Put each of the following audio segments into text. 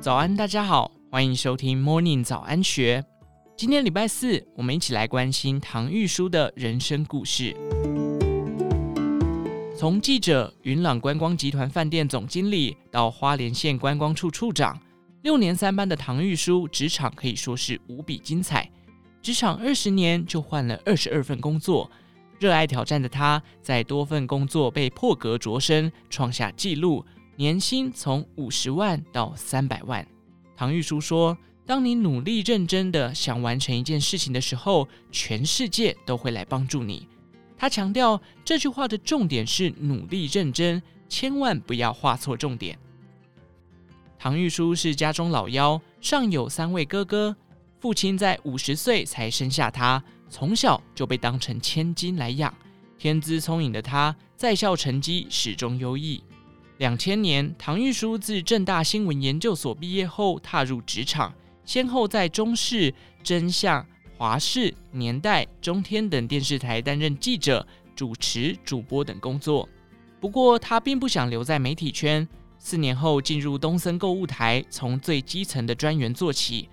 早安，大家好，欢迎收听 Morning 早安学。今天礼拜四，我们一起来关心唐玉书的人生故事。从记者、云朗观光集团饭店总经理到花莲县观光处处长，六年三班的唐玉书职场可以说是无比精彩。职场二十年就换了二十二份工作，热爱挑战的他，在多份工作被破格擢升，创下纪录。年薪从五十万到三百万。唐玉书说：“当你努力认真的想完成一件事情的时候，全世界都会来帮助你。”他强调这句话的重点是努力认真，千万不要画错重点。唐玉书是家中老幺，上有三位哥哥，父亲在五十岁才生下他，从小就被当成千金来养。天资聪颖的他，在校成绩始终优异。两千年，唐玉书自正大新闻研究所毕业后，踏入职场，先后在中视、真相、华视、年代、中天等电视台担任记者、主持、主播等工作。不过，他并不想留在媒体圈。四年后，进入东森购物台，从最基层的专员做起。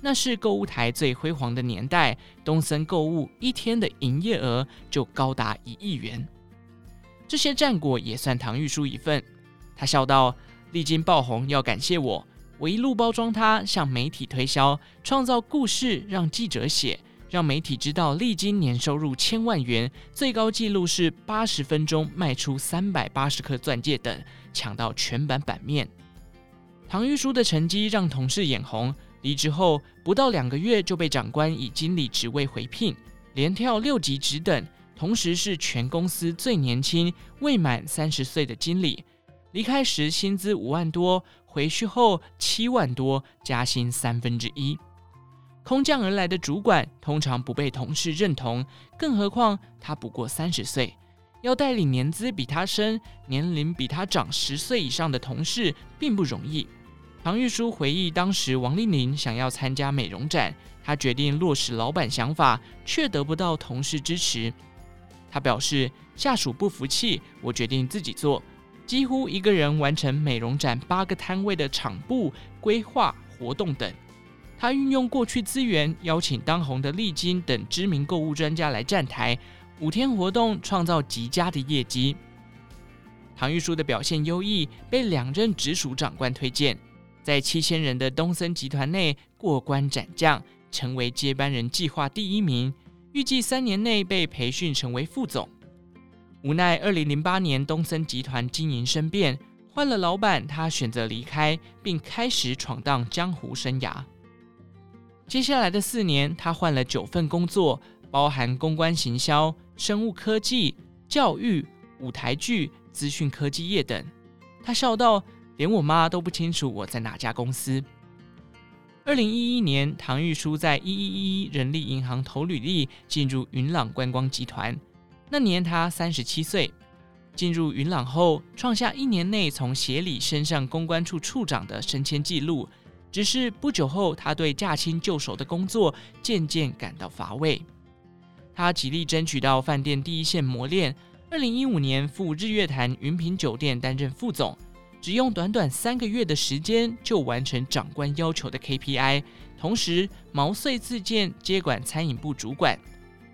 那是购物台最辉煌的年代，东森购物一天的营业额就高达一亿元。这些战果也算唐玉书一份。他笑道：“历经爆红，要感谢我，我一路包装他，向媒体推销，创造故事，让记者写，让媒体知道，历经年收入千万元，最高纪录是八十分钟卖出三百八十颗钻戒等，抢到全版版面。”唐玉书的成绩让同事眼红，离职后不到两个月就被长官以经理职位回聘，连跳六级职等，同时是全公司最年轻、未满三十岁的经理。离开时薪资五万多，回去后七万多，加薪三分之一。空降而来的主管通常不被同事认同，更何况他不过三十岁，要带领年资比他深、年龄比他长十岁以上的同事并不容易。唐玉书回忆，当时王丽玲想要参加美容展，他决定落实老板想法，却得不到同事支持。他表示，下属不服气，我决定自己做。几乎一个人完成美容展八个摊位的场布规划、活动等。他运用过去资源，邀请当红的丽晶等知名购物专家来站台，五天活动创造极佳的业绩。唐玉书的表现优异，被两任直属长官推荐，在七千人的东森集团内过关斩将，成为接班人计划第一名，预计三年内被培训成为副总。无奈，二零零八年东森集团经营生变，换了老板，他选择离开，并开始闯荡江湖生涯。接下来的四年，他换了九份工作，包含公关行销、生物科技、教育、舞台剧、资讯科技业等。他笑道：“连我妈都不清楚我在哪家公司。”二零一一年，唐玉书在一一一人力银行投履历，进入云朗观光集团。那年他三十七岁，进入云朗后，创下一年内从协理升上公关处处长的升迁纪录。只是不久后，他对驾轻就熟的工作渐渐感到乏味。他极力争取到饭店第一线磨练。二零一五年赴日月潭云品酒店担任副总，只用短短三个月的时间就完成长官要求的 KPI，同时毛遂自荐接管餐饮部主管。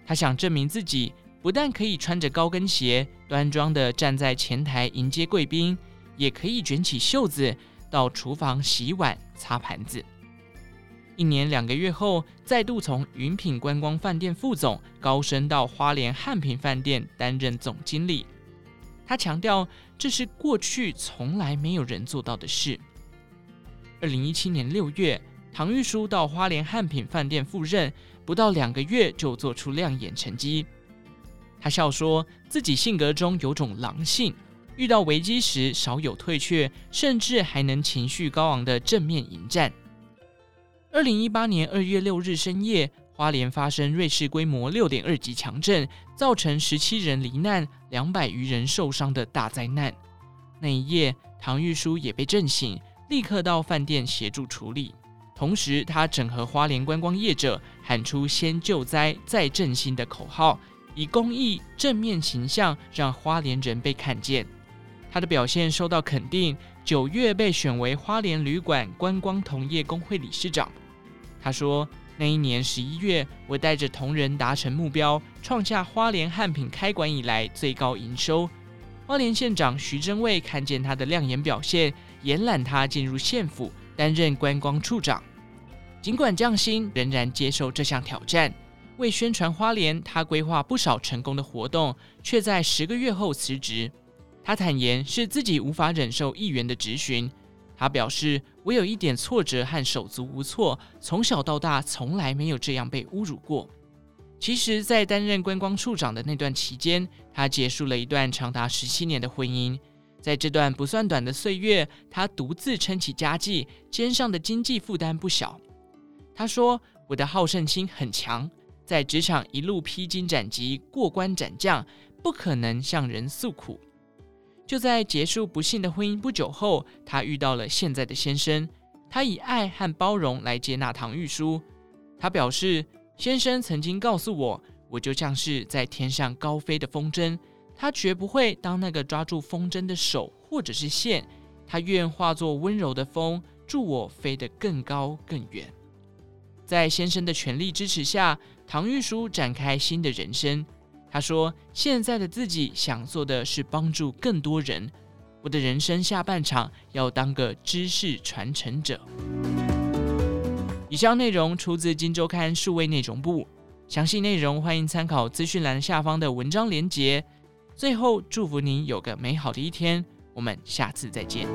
他想证明自己。不但可以穿着高跟鞋端庄地站在前台迎接贵宾，也可以卷起袖子到厨房洗碗擦盘子。一年两个月后，再度从云品观光饭店副总高升到花莲汉品饭店担任总经理。他强调，这是过去从来没有人做到的事。二零一七年六月，唐玉书到花莲汉品饭店赴任，不到两个月就做出亮眼成绩。他笑说自己性格中有种狼性，遇到危机时少有退却，甚至还能情绪高昂的正面迎战。二零一八年二月六日深夜，花莲发生瑞士规模六点二级强震，造成十七人罹难、两百余人受伤的大灾难。那一夜，唐玉书也被震醒，立刻到饭店协助处理。同时，他整合花莲观光业者，喊出“先救灾，再振兴”的口号。以公益正面形象让花莲人被看见，他的表现受到肯定，九月被选为花莲旅馆观光同业公会理事长。他说：“那一年十一月，我带着同仁达成目标，创下花莲汉品开馆以来最高营收。花莲县长徐榛蔚看见他的亮眼表现，延揽他进入县府担任观光处长。尽管降薪，仍然接受这项挑战。为宣传花莲，他规划不少成功的活动，却在十个月后辞职。”他坦言是自己无法忍受议员的质询。他表示：“我有一点挫折和手足无措，从小到大从来没有这样被侮辱过。”其实，在担任观光处长的那段期间，他结束了一段长达十七年的婚姻。在这段不算短的岁月，他独自撑起家计，肩上的经济负担不小。他说：“我的好胜心很强，在职场一路披荆斩棘、过关斩将，不可能向人诉苦。”就在结束不幸的婚姻不久后，她遇到了现在的先生。她以爱和包容来接纳唐玉书。她表示，先生曾经告诉我，我就像是在天上高飞的风筝，他绝不会当那个抓住风筝的手或者是线，他愿化作温柔的风，助我飞得更高更远。在先生的全力支持下，唐玉书展开新的人生。他说：“现在的自己想做的是帮助更多人。我的人生下半场要当个知识传承者。”以上内容出自《金周刊》数位内容部，详细内容欢迎参考资讯栏下方的文章连结。最后，祝福您有个美好的一天，我们下次再见。